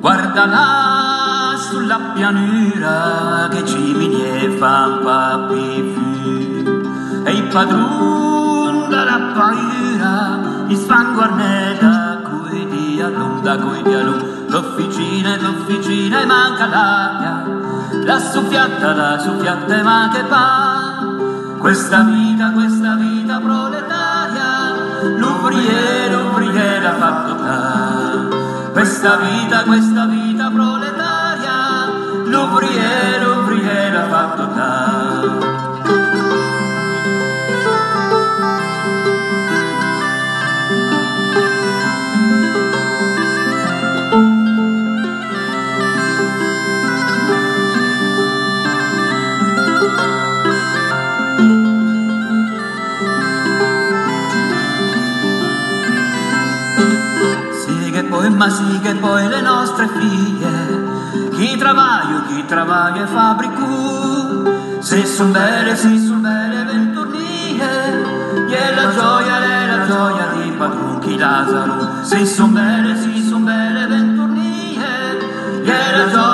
Guarda là sulla pianura che ci viene fan papi e i padroni della paura i sfanguarneta coi di allunga coi di allunga l'officina e l'officina e manca l'aria. La soffiata la soffiata e manca che pa questa vita questa vita proletaria. L'ubriere l'ubriere ha fatto ta questa vita questa vita proletaria l'ubriere ma sì che poi le nostre figlie, chi travaglio, chi travaglia e fabbricu, se son belle, si son belle venturnie, e la gioia è la gioia di padron chi Lazzaro, se son belle, si son belle venturnie, e la gioia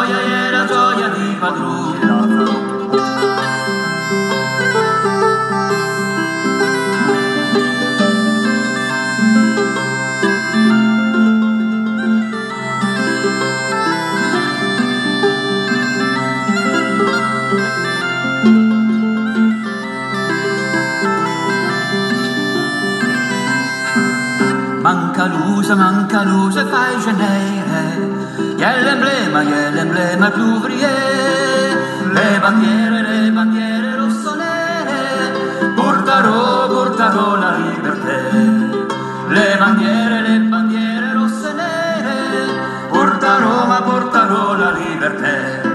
manca l'usa, manca luce, fai genere. E è l'emblema, e l'emblema più vrie. Le bandiere, le bandiere rosso-nere, portarò, portarò la libertà. Le bandiere, le bandiere rosse-nere, portarò, ma portarò la libertà.